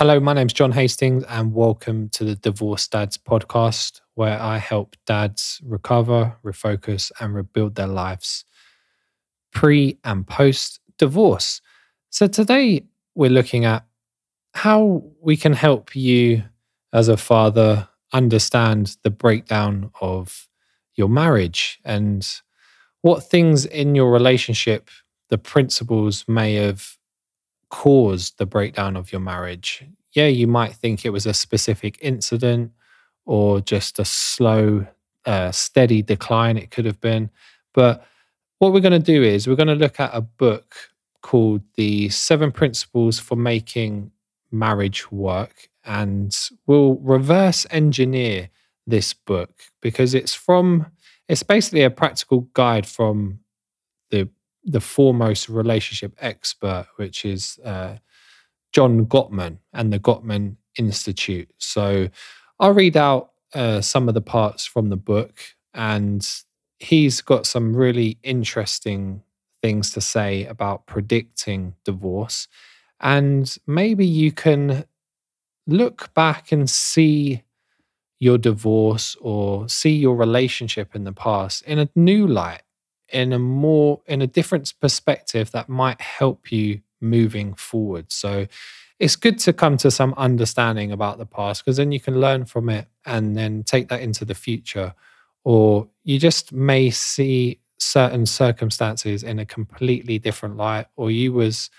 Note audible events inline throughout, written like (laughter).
Hello, my name's John Hastings, and welcome to the Divorce Dads podcast, where I help dads recover, refocus, and rebuild their lives pre and post divorce. So, today we're looking at how we can help you as a father understand the breakdown of your marriage and what things in your relationship, the principles may have caused the breakdown of your marriage. Yeah, you might think it was a specific incident or just a slow, uh, steady decline, it could have been. But what we're going to do is we're going to look at a book called The Seven Principles for Making Marriage Work. And we'll reverse engineer this book because it's from, it's basically a practical guide from the the foremost relationship expert, which is uh, John Gottman and the Gottman Institute. So I'll read out uh, some of the parts from the book, and he's got some really interesting things to say about predicting divorce. And maybe you can look back and see your divorce or see your relationship in the past in a new light in a more in a different perspective that might help you moving forward. So it's good to come to some understanding about the past because then you can learn from it and then take that into the future. Or you just may see certain circumstances in a completely different light or you was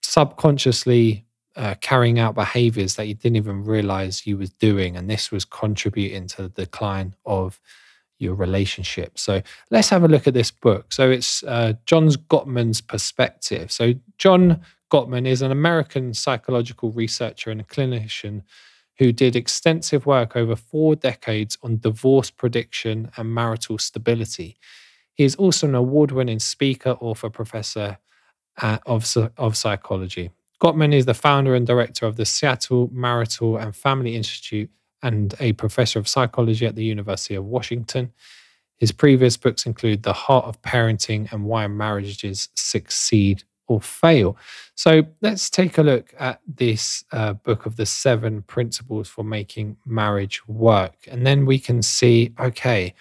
subconsciously uh, carrying out behaviors that you didn't even realize you was doing and this was contributing to the decline of your relationship. So let's have a look at this book. So it's uh, John's Gottman's perspective. So John Gottman is an American psychological researcher and clinician who did extensive work over four decades on divorce prediction and marital stability. He is also an award winning speaker, author, professor uh, of, of psychology. Gottman is the founder and director of the Seattle Marital and Family Institute and a professor of psychology at the University of Washington. His previous books include The Heart of Parenting and Why Marriages Succeed or Fail. So let's take a look at this uh, book of the seven principles for making marriage work. And then we can see okay,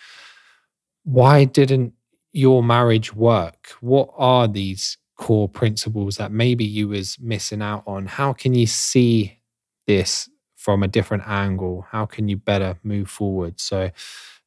why didn't your marriage work? What are these core principles that maybe you was missing out on? How can you see this from a different angle? How can you better move forward? So,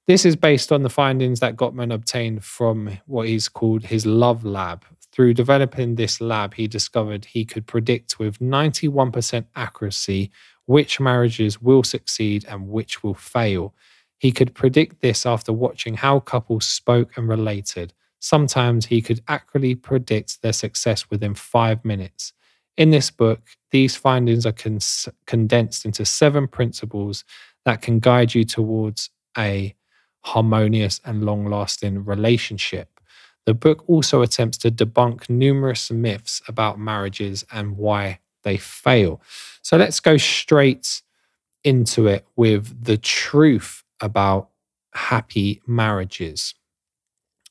this is based on the findings that Gottman obtained from what he's called his Love Lab. Through developing this lab, he discovered he could predict with 91% accuracy which marriages will succeed and which will fail. He could predict this after watching how couples spoke and related. Sometimes he could accurately predict their success within five minutes. In this book, these findings are cons- condensed into seven principles that can guide you towards a harmonious and long lasting relationship. The book also attempts to debunk numerous myths about marriages and why they fail. So let's go straight into it with the truth about happy marriages.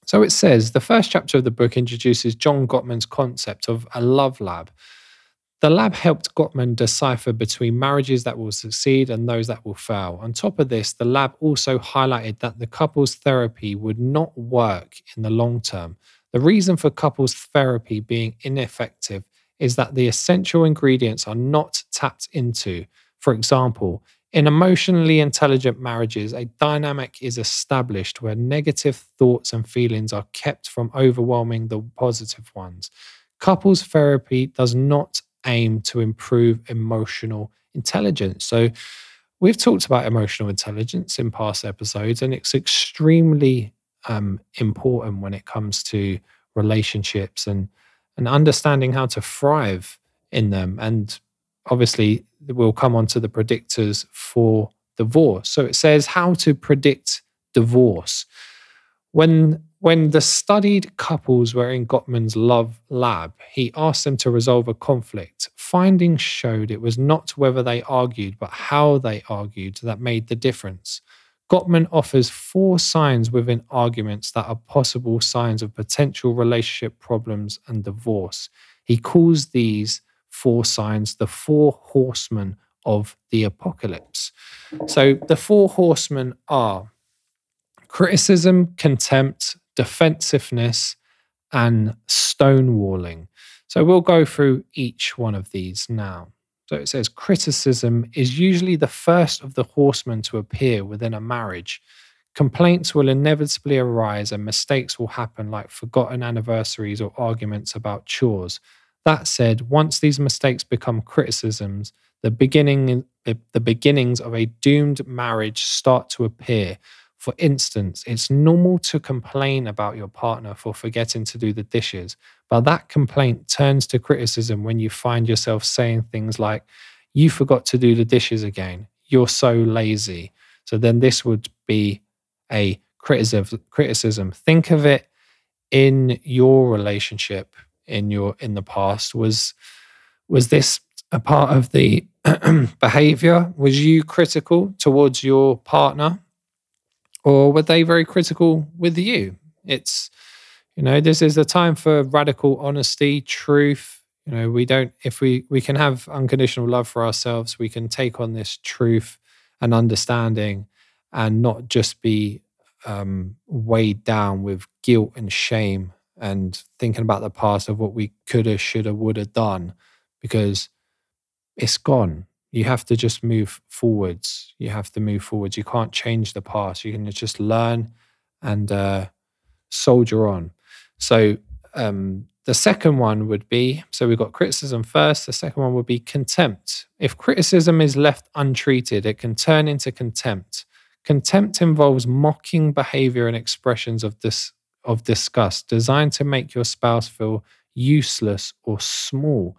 So it says the first chapter of the book introduces John Gottman's concept of a love lab the lab helped Gottman decipher between marriages that will succeed and those that will fail. On top of this, the lab also highlighted that the couples therapy would not work in the long term. The reason for couples therapy being ineffective is that the essential ingredients are not tapped into. For example, in emotionally intelligent marriages, a dynamic is established where negative thoughts and feelings are kept from overwhelming the positive ones. Couples therapy does not aim to improve emotional intelligence. So, we've talked about emotional intelligence in past episodes, and it's extremely um, important when it comes to relationships and and understanding how to thrive in them. And obviously, we'll come on to the predictors for divorce. So it says how to predict divorce. When when the studied couples were in Gottman's love lab, he asked them to resolve a conflict. Findings showed it was not whether they argued, but how they argued that made the difference. Gottman offers four signs within arguments that are possible signs of potential relationship problems and divorce. He calls these four signs, the four horsemen of the apocalypse. So the four horsemen are criticism, contempt, defensiveness, and stonewalling. So we'll go through each one of these now. So it says criticism is usually the first of the horsemen to appear within a marriage. Complaints will inevitably arise and mistakes will happen, like forgotten anniversaries or arguments about chores. That said, once these mistakes become criticisms, the beginning the beginnings of a doomed marriage start to appear. For instance, it's normal to complain about your partner for forgetting to do the dishes, but that complaint turns to criticism when you find yourself saying things like, You forgot to do the dishes again. You're so lazy. So then this would be a criticism criticism. Think of it in your relationship in your in the past. Was was this a part of the (clears throat) behavior? Was you critical towards your partner? Or were they very critical with you? It's, you know, this is the time for radical honesty, truth. You know, we don't, if we, we can have unconditional love for ourselves, we can take on this truth and understanding and not just be um, weighed down with guilt and shame and thinking about the past of what we could have, should have, would have done because it's gone. You have to just move forwards. You have to move forwards. You can't change the past. You can just learn and uh, soldier on. So um, the second one would be so we've got criticism first. The second one would be contempt. If criticism is left untreated, it can turn into contempt. Contempt involves mocking behavior and expressions of this of disgust designed to make your spouse feel useless or small.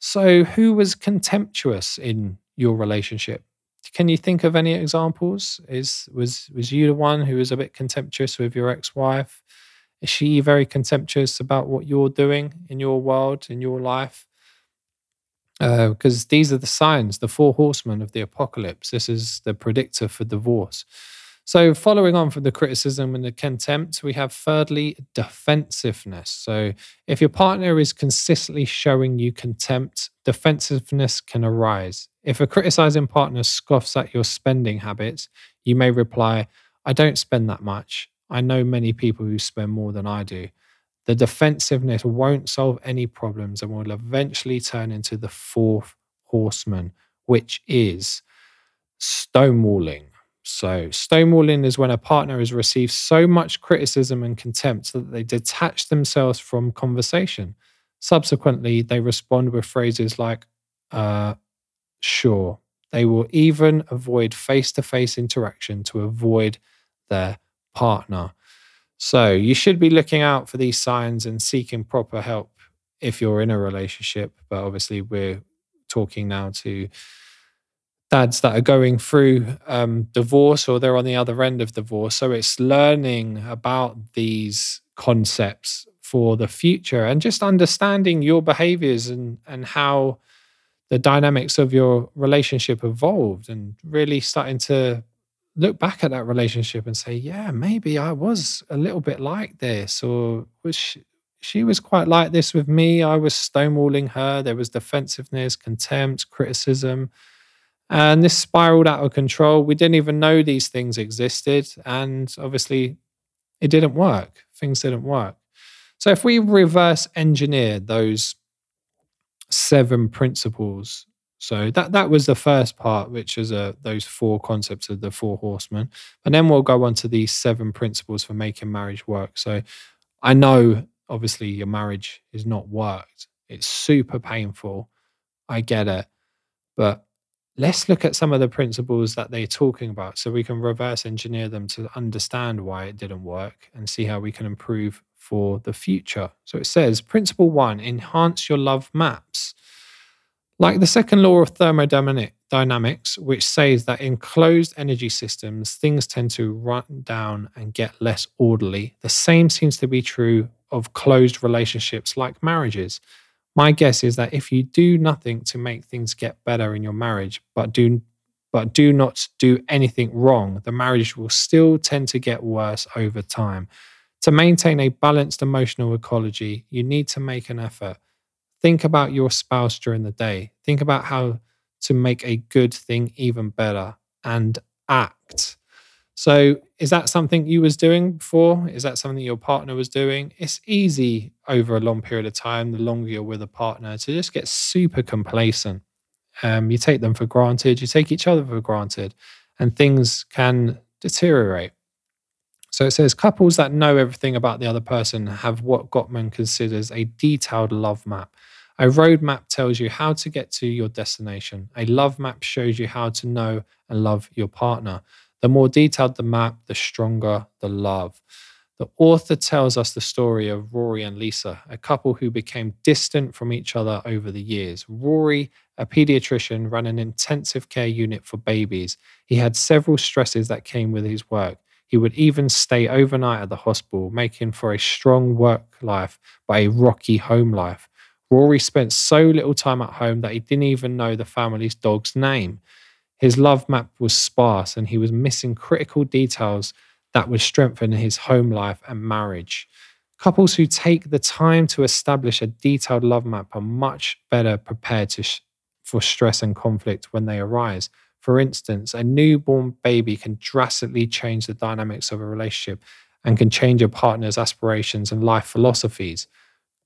So, who was contemptuous in your relationship? Can you think of any examples? Is was was you the one who was a bit contemptuous with your ex-wife? Is she very contemptuous about what you're doing in your world, in your life? Because uh, these are the signs, the four horsemen of the apocalypse. This is the predictor for divorce. So, following on from the criticism and the contempt, we have thirdly, defensiveness. So, if your partner is consistently showing you contempt, defensiveness can arise. If a criticizing partner scoffs at your spending habits, you may reply, I don't spend that much. I know many people who spend more than I do. The defensiveness won't solve any problems and will eventually turn into the fourth horseman, which is stonewalling. So, stonewalling is when a partner has received so much criticism and contempt that they detach themselves from conversation. Subsequently, they respond with phrases like, uh, sure. They will even avoid face to face interaction to avoid their partner. So, you should be looking out for these signs and seeking proper help if you're in a relationship. But obviously, we're talking now to dads that are going through um, divorce or they're on the other end of divorce. So it's learning about these concepts for the future and just understanding your behaviors and and how the dynamics of your relationship evolved and really starting to look back at that relationship and say, yeah, maybe I was a little bit like this, or was she, she was quite like this with me. I was stonewalling her. There was defensiveness, contempt, criticism. And this spiraled out of control. We didn't even know these things existed. And obviously, it didn't work. Things didn't work. So, if we reverse engineer those seven principles, so that, that was the first part, which is uh, those four concepts of the four horsemen. And then we'll go on to these seven principles for making marriage work. So, I know obviously your marriage is not worked, it's super painful. I get it. But let's look at some of the principles that they're talking about so we can reverse engineer them to understand why it didn't work and see how we can improve for the future. So it says, Principle one, enhance your love maps. Like the second law of thermodynamics, which says that in closed energy systems, things tend to run down and get less orderly, the same seems to be true of closed relationships like marriages. My guess is that if you do nothing to make things get better in your marriage, but do but do not do anything wrong, the marriage will still tend to get worse over time. To maintain a balanced emotional ecology, you need to make an effort. Think about your spouse during the day. Think about how to make a good thing even better and act. So, is that something you was doing before? Is that something your partner was doing? It's easy over a long period of time, the longer you're with a partner, to just get super complacent. Um, you take them for granted, you take each other for granted, and things can deteriorate. So it says couples that know everything about the other person have what Gottman considers a detailed love map. A roadmap tells you how to get to your destination. A love map shows you how to know and love your partner. The more detailed the map, the stronger the love. The author tells us the story of Rory and Lisa, a couple who became distant from each other over the years. Rory, a pediatrician, ran an intensive care unit for babies. He had several stresses that came with his work. He would even stay overnight at the hospital, making for a strong work life but a rocky home life. Rory spent so little time at home that he didn't even know the family's dog's name. His love map was sparse and he was missing critical details that would strengthen his home life and marriage. Couples who take the time to establish a detailed love map are much better prepared to sh- for stress and conflict when they arise. For instance, a newborn baby can drastically change the dynamics of a relationship and can change a partner's aspirations and life philosophies.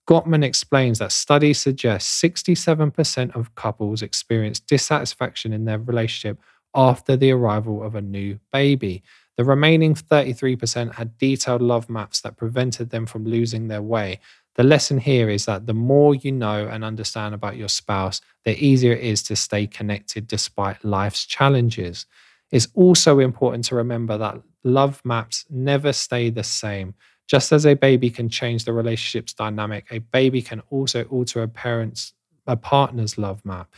Gottman explains that studies suggest 67% of couples experience dissatisfaction in their relationship after the arrival of a new baby. The remaining 33% had detailed love maps that prevented them from losing their way. The lesson here is that the more you know and understand about your spouse, the easier it is to stay connected despite life's challenges. It's also important to remember that love maps never stay the same. Just as a baby can change the relationship's dynamic, a baby can also alter a parent's a partner's love map.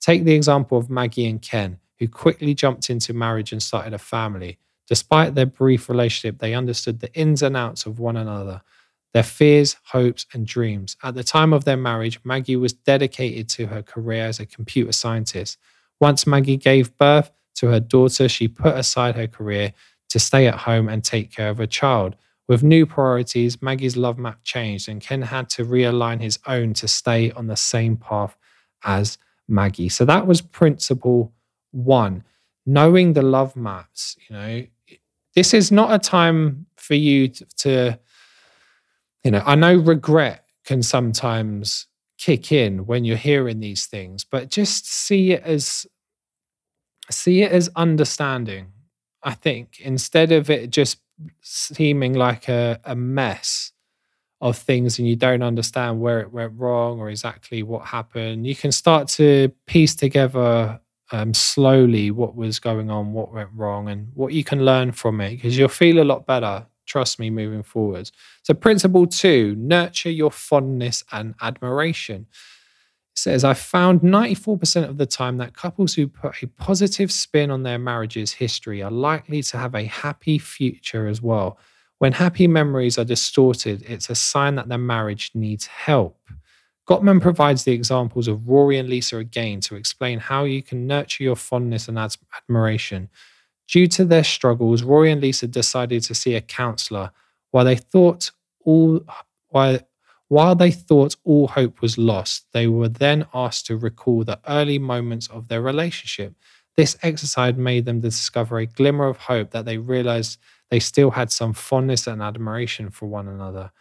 Take the example of Maggie and Ken, who quickly jumped into marriage and started a family. Despite their brief relationship, they understood the ins and outs of one another, their fears, hopes, and dreams. At the time of their marriage, Maggie was dedicated to her career as a computer scientist. Once Maggie gave birth to her daughter, she put aside her career to stay at home and take care of her child. With new priorities, Maggie's love map changed, and Ken had to realign his own to stay on the same path as Maggie. So that was principle one. Knowing the love maps, you know, this is not a time for you to, to you know, I know regret can sometimes kick in when you're hearing these things, but just see it as see it as understanding. I think instead of it just seeming like a, a mess of things and you don't understand where it went wrong or exactly what happened, you can start to piece together um, slowly what was going on, what went wrong, and what you can learn from it because you'll feel a lot better. Trust me, moving forwards. So, principle two nurture your fondness and admiration. Says, I found 94% of the time that couples who put a positive spin on their marriage's history are likely to have a happy future as well. When happy memories are distorted, it's a sign that their marriage needs help. Gottman provides the examples of Rory and Lisa again to explain how you can nurture your fondness and ad- admiration. Due to their struggles, Rory and Lisa decided to see a counselor while they thought all while while they thought all hope was lost, they were then asked to recall the early moments of their relationship. This exercise made them discover a glimmer of hope that they realized they still had some fondness and admiration for one another.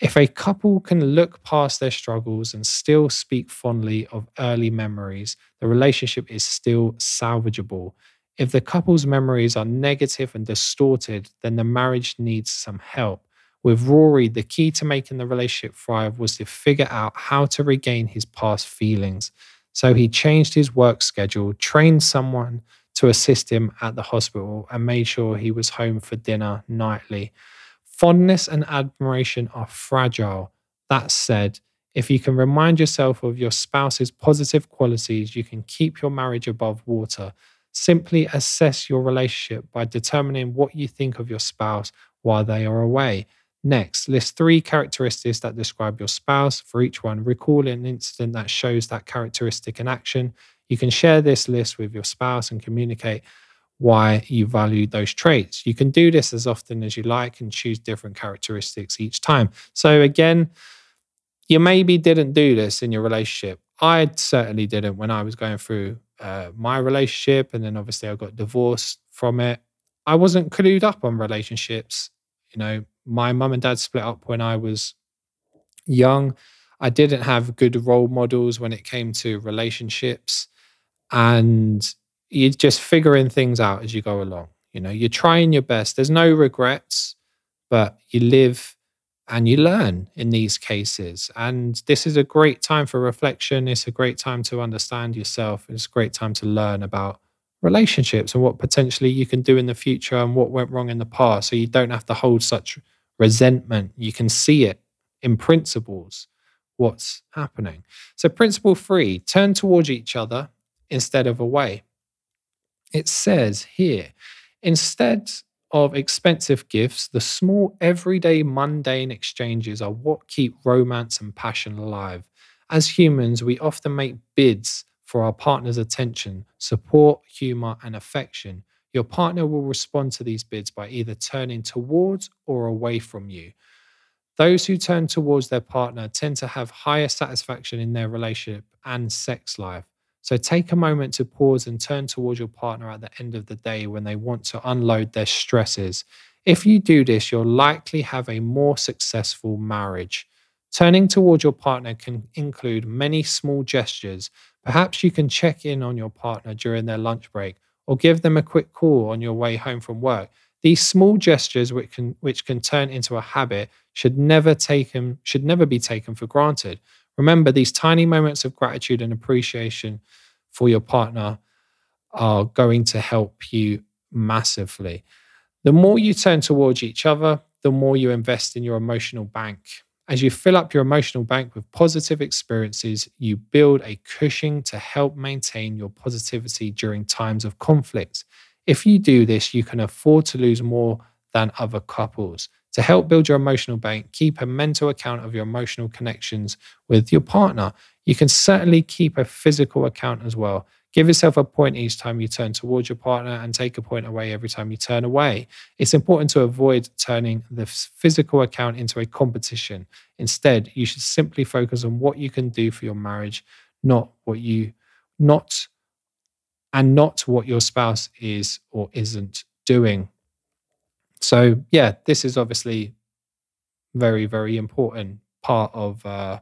If a couple can look past their struggles and still speak fondly of early memories, the relationship is still salvageable. If the couple's memories are negative and distorted, then the marriage needs some help. With Rory, the key to making the relationship thrive was to figure out how to regain his past feelings. So he changed his work schedule, trained someone to assist him at the hospital, and made sure he was home for dinner nightly. Fondness and admiration are fragile. That said, if you can remind yourself of your spouse's positive qualities, you can keep your marriage above water. Simply assess your relationship by determining what you think of your spouse while they are away. Next, list three characteristics that describe your spouse. For each one, recall an incident that shows that characteristic in action. You can share this list with your spouse and communicate why you value those traits. You can do this as often as you like and choose different characteristics each time. So, again, you maybe didn't do this in your relationship. I certainly didn't when I was going through uh, my relationship. And then obviously I got divorced from it. I wasn't clued up on relationships. You know, my mum and dad split up when I was young. I didn't have good role models when it came to relationships. And you're just figuring things out as you go along. You know, you're trying your best. There's no regrets, but you live and you learn in these cases. And this is a great time for reflection. It's a great time to understand yourself. It's a great time to learn about relationships and what potentially you can do in the future and what went wrong in the past. So you don't have to hold such resentment. You can see it in principles, what's happening. So, principle three turn towards each other instead of away. It says here, instead of expensive gifts, the small, everyday, mundane exchanges are what keep romance and passion alive. As humans, we often make bids for our partner's attention, support, humor, and affection. Your partner will respond to these bids by either turning towards or away from you. Those who turn towards their partner tend to have higher satisfaction in their relationship and sex life. So take a moment to pause and turn towards your partner at the end of the day when they want to unload their stresses. If you do this, you'll likely have a more successful marriage. Turning towards your partner can include many small gestures. Perhaps you can check in on your partner during their lunch break or give them a quick call on your way home from work. These small gestures, which can, which can turn into a habit, should never, taken, should never be taken for granted. Remember, these tiny moments of gratitude and appreciation for your partner are going to help you massively. The more you turn towards each other, the more you invest in your emotional bank. As you fill up your emotional bank with positive experiences, you build a cushion to help maintain your positivity during times of conflict. If you do this, you can afford to lose more than other couples. To help build your emotional bank, keep a mental account of your emotional connections with your partner. You can certainly keep a physical account as well. Give yourself a point each time you turn towards your partner and take a point away every time you turn away. It's important to avoid turning the physical account into a competition. Instead, you should simply focus on what you can do for your marriage, not what you not and not what your spouse is or isn't doing. So yeah, this is obviously very very important part of uh,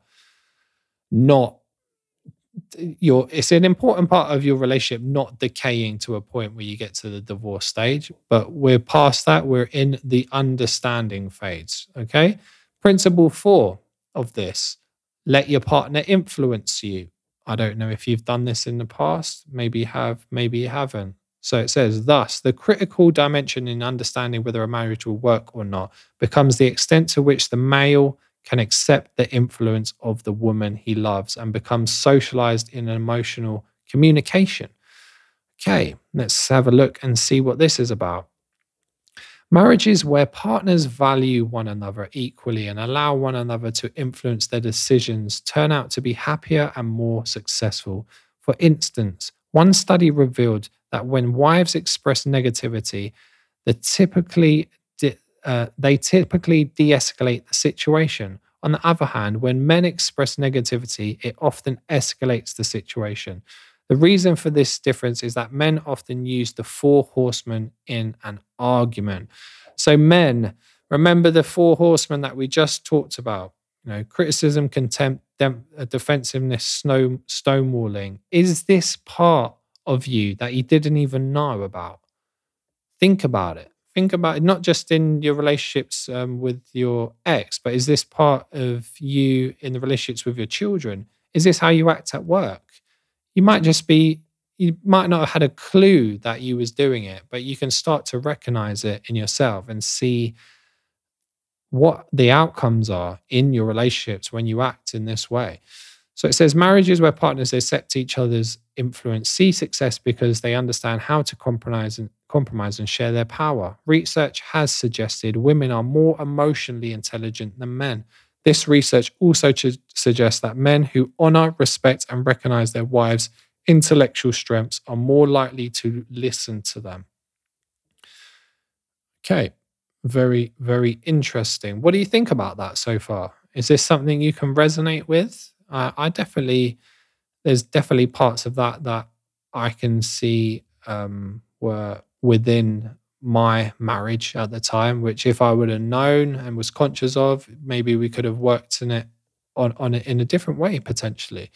not your it's an important part of your relationship not decaying to a point where you get to the divorce stage but we're past that. We're in the understanding phase okay? Principle 4 of this let your partner influence you. I don't know if you've done this in the past. Maybe you have maybe you haven't. So it says, thus, the critical dimension in understanding whether a marriage will work or not becomes the extent to which the male can accept the influence of the woman he loves and becomes socialized in emotional communication. Okay, let's have a look and see what this is about. Marriages where partners value one another equally and allow one another to influence their decisions turn out to be happier and more successful. For instance, one study revealed that when wives express negativity, the typically uh, they typically de-escalate the situation. On the other hand, when men express negativity, it often escalates the situation. The reason for this difference is that men often use the four horsemen in an argument. So, men, remember the four horsemen that we just talked about. You know, criticism, contempt, dem- uh, defensiveness, snow, stonewalling. Is this part of you that you didn't even know about. Think about it. Think about it, not just in your relationships um, with your ex, but is this part of you in the relationships with your children? Is this how you act at work? You might just be, you might not have had a clue that you was doing it, but you can start to recognize it in yourself and see what the outcomes are in your relationships when you act in this way. So it says marriages where partners accept each other's influence see success because they understand how to compromise and compromise and share their power. Research has suggested women are more emotionally intelligent than men. This research also ch- suggests that men who honor, respect, and recognize their wives' intellectual strengths are more likely to listen to them. Okay, very, very interesting. What do you think about that so far? Is this something you can resonate with? Uh, I definitely, there's definitely parts of that that I can see um, were within my marriage at the time, which if I would have known and was conscious of, maybe we could have worked in it on, on it in a different way potentially.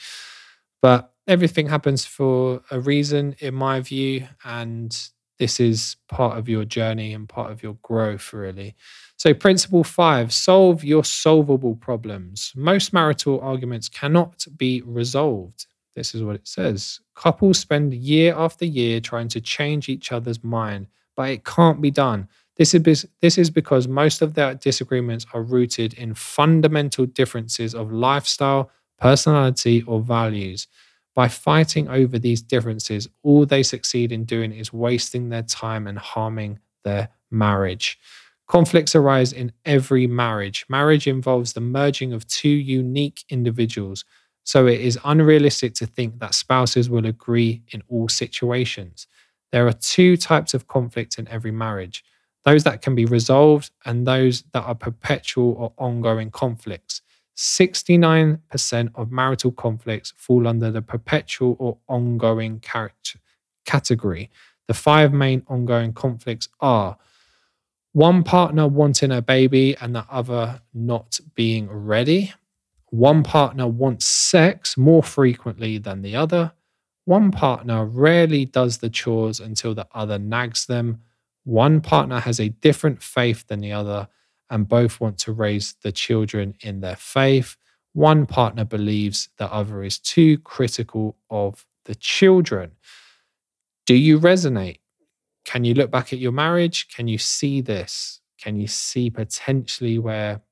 But everything happens for a reason, in my view, and this is part of your journey and part of your growth, really. So, principle five solve your solvable problems. Most marital arguments cannot be resolved. This is what it says. Couples spend year after year trying to change each other's mind, but it can't be done. This is, this is because most of their disagreements are rooted in fundamental differences of lifestyle, personality, or values. By fighting over these differences, all they succeed in doing is wasting their time and harming their marriage. Conflicts arise in every marriage. Marriage involves the merging of two unique individuals, so it is unrealistic to think that spouses will agree in all situations. There are two types of conflict in every marriage those that can be resolved and those that are perpetual or ongoing conflicts. 69% of marital conflicts fall under the perpetual or ongoing character category. The five main ongoing conflicts are one partner wanting a baby and the other not being ready. One partner wants sex more frequently than the other. One partner rarely does the chores until the other nags them. One partner has a different faith than the other and both want to raise the children in their faith. One partner believes the other is too critical of the children. Do you resonate? Can you look back at your marriage? Can you see this? Can you see potentially where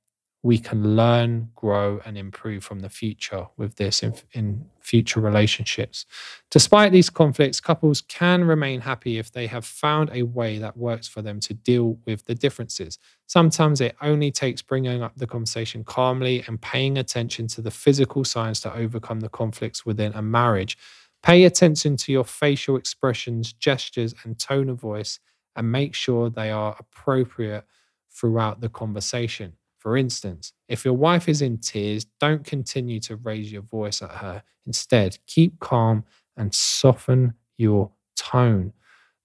we can learn, grow, and improve from the future with this in, in, future relationships. Despite these conflicts, couples can remain happy if they have found a way that works for them to deal with the differences. Sometimes it only takes bringing up the conversation calmly and paying attention to the physical signs to overcome the conflicts within a marriage. Pay attention to your facial expressions, gestures, and tone of voice, and make sure they are appropriate throughout the conversation. For instance, if your wife is in tears, don't continue to raise your voice at her. Instead, keep calm and soften your tone.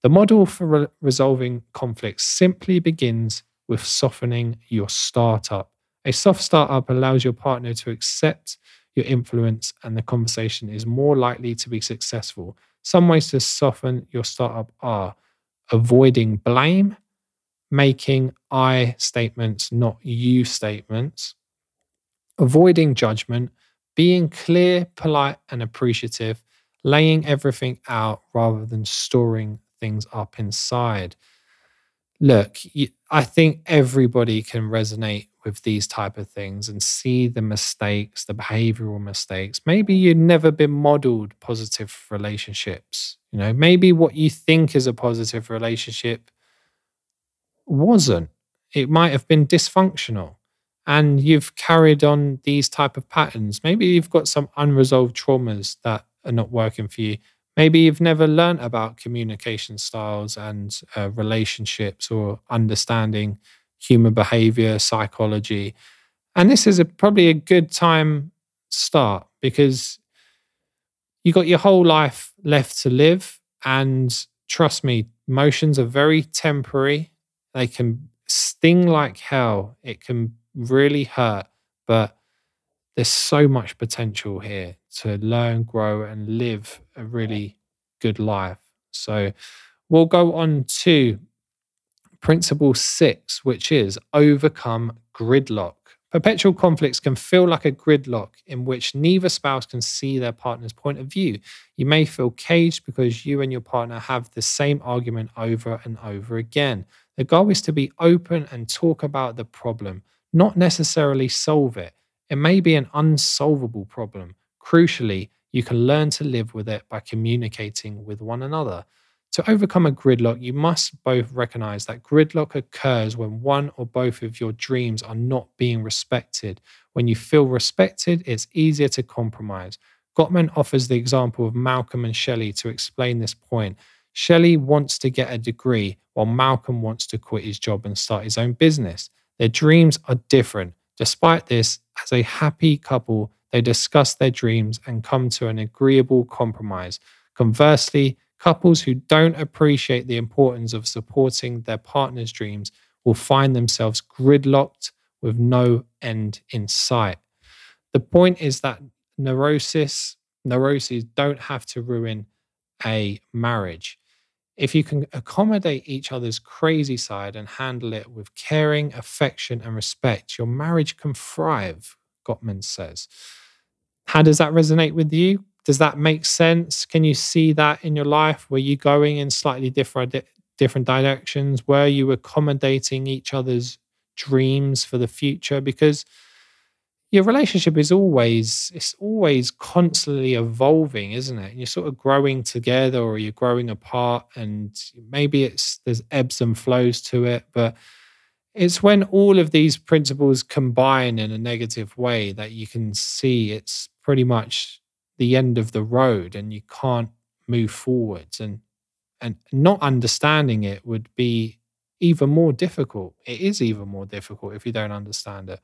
The model for re- resolving conflicts simply begins with softening your startup. A soft startup allows your partner to accept your influence, and the conversation is more likely to be successful. Some ways to soften your startup are avoiding blame, making I statements, not you statements, avoiding judgment, being clear, polite, and appreciative, laying everything out rather than storing things up inside. Look, I think everybody can resonate with these type of things and see the mistakes, the behavioral mistakes. Maybe you've never been modeled positive relationships. You know, maybe what you think is a positive relationship wasn't. It might have been dysfunctional and you've carried on these type of patterns. Maybe you've got some unresolved traumas that are not working for you. Maybe you've never learned about communication styles and uh, relationships or understanding human behavior, psychology. And this is a, probably a good time start because you got your whole life left to live. And trust me, emotions are very temporary they can sting like hell. It can really hurt, but there's so much potential here to learn, grow, and live a really good life. So we'll go on to principle six, which is overcome gridlock. Perpetual conflicts can feel like a gridlock in which neither spouse can see their partner's point of view. You may feel caged because you and your partner have the same argument over and over again. The goal is to be open and talk about the problem, not necessarily solve it. It may be an unsolvable problem. Crucially, you can learn to live with it by communicating with one another. To overcome a gridlock, you must both recognize that gridlock occurs when one or both of your dreams are not being respected. When you feel respected, it's easier to compromise. Gottman offers the example of Malcolm and Shelley to explain this point. Shelley wants to get a degree while Malcolm wants to quit his job and start his own business. Their dreams are different. Despite this, as a happy couple, they discuss their dreams and come to an agreeable compromise. Conversely, couples who don't appreciate the importance of supporting their partner's dreams will find themselves gridlocked with no end in sight. The point is that neurosis, neuroses don't have to ruin a marriage. If you can accommodate each other's crazy side and handle it with caring, affection, and respect, your marriage can thrive, Gottman says. How does that resonate with you? Does that make sense? Can you see that in your life? Were you going in slightly different different directions? Were you accommodating each other's dreams for the future? Because your relationship is always it's always constantly evolving isn't it? And you're sort of growing together or you're growing apart and maybe it's there's ebbs and flows to it but it's when all of these principles combine in a negative way that you can see it's pretty much the end of the road and you can't move forwards. And and not understanding it would be even more difficult. It is even more difficult if you don't understand it.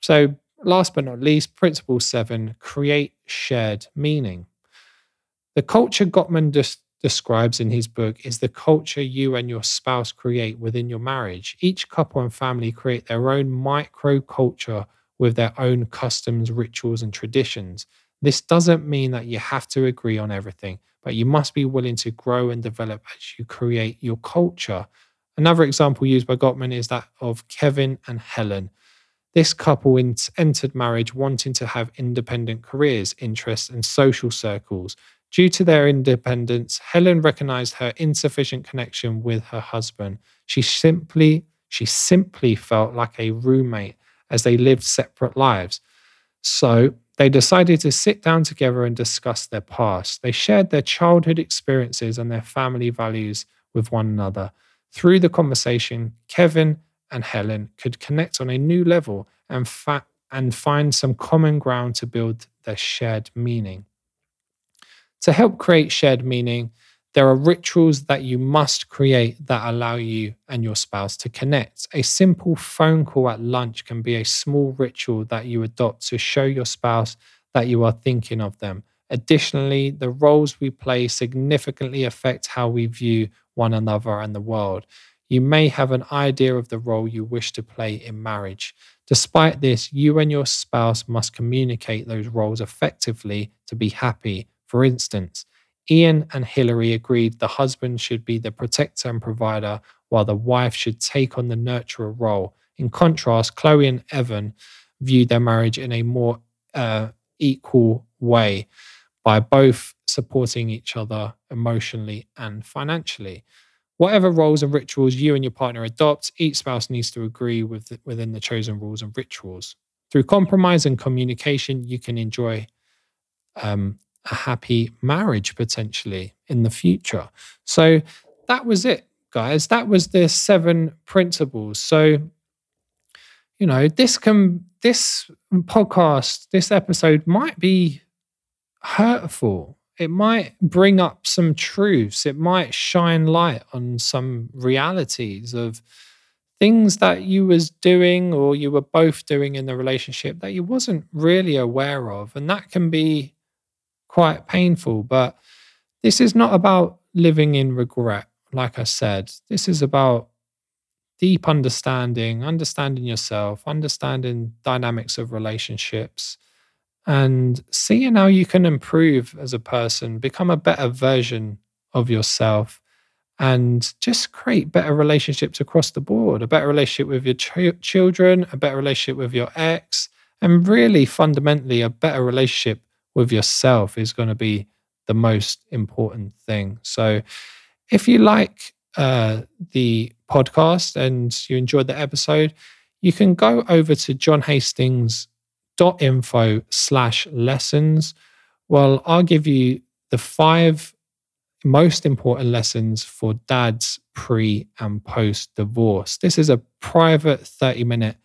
So last but not least, principle seven create shared meaning. The culture Gottman des- describes in his book is the culture you and your spouse create within your marriage. Each couple and family create their own micro culture with their own customs, rituals, and traditions. This doesn't mean that you have to agree on everything, but you must be willing to grow and develop as you create your culture. Another example used by Gottman is that of Kevin and Helen. This couple entered marriage wanting to have independent careers, interests, and social circles. Due to their independence, Helen recognized her insufficient connection with her husband. She simply she simply felt like a roommate as they lived separate lives. So, they decided to sit down together and discuss their past. They shared their childhood experiences and their family values with one another. Through the conversation, Kevin and Helen could connect on a new level and, fa- and find some common ground to build their shared meaning. To help create shared meaning, there are rituals that you must create that allow you and your spouse to connect. A simple phone call at lunch can be a small ritual that you adopt to show your spouse that you are thinking of them. Additionally, the roles we play significantly affect how we view one another and the world. You may have an idea of the role you wish to play in marriage. Despite this, you and your spouse must communicate those roles effectively to be happy. For instance, Ian and Hillary agreed the husband should be the protector and provider, while the wife should take on the nurturer role. In contrast, Chloe and Evan viewed their marriage in a more uh, equal way by both supporting each other emotionally and financially. Whatever roles and rituals you and your partner adopt, each spouse needs to agree with the, within the chosen rules and rituals. Through compromise and communication, you can enjoy um, a happy marriage potentially in the future. So that was it, guys. That was the seven principles. So, you know, this can, this podcast, this episode might be hurtful it might bring up some truths. It might shine light on some realities of things that you was doing or you were both doing in the relationship that you wasn't really aware of. And that can be quite painful. But this is not about living in regret. Like I said, this is about deep understanding, understanding yourself, understanding dynamics of relationships and seeing how you can improve as a person, become a better version of yourself, and just create better relationships across the board a better relationship with your ch- children, a better relationship with your ex, and really fundamentally, a better relationship with yourself is going to be the most important thing. So, if you like uh, the podcast and you enjoyed the episode, you can go over to John Hastings info slash lessons. Well, I'll give you the five most important lessons for dads pre and post divorce. This is a private 30 minute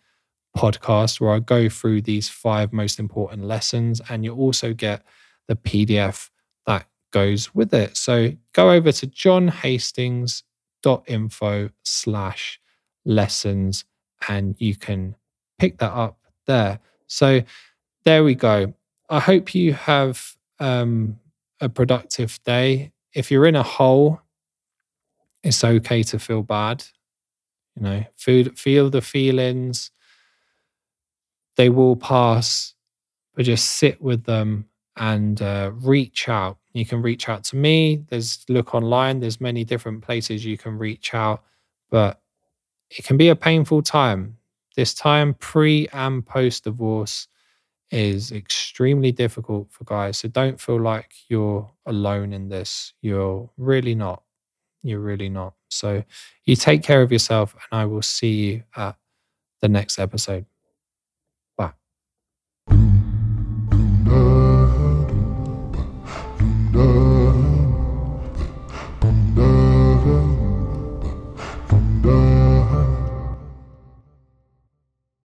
podcast where I go through these five most important lessons, and you also get the PDF that goes with it. So go over to johnhastings.info slash lessons and you can pick that up there. So there we go. I hope you have um, a productive day. If you're in a hole, it's okay to feel bad. You know, feel, feel the feelings. They will pass, but just sit with them and uh, reach out. You can reach out to me. There's look online. There's many different places you can reach out, but it can be a painful time. This time, pre and post divorce, is extremely difficult for guys. So don't feel like you're alone in this. You're really not. You're really not. So you take care of yourself, and I will see you at the next episode. Bye.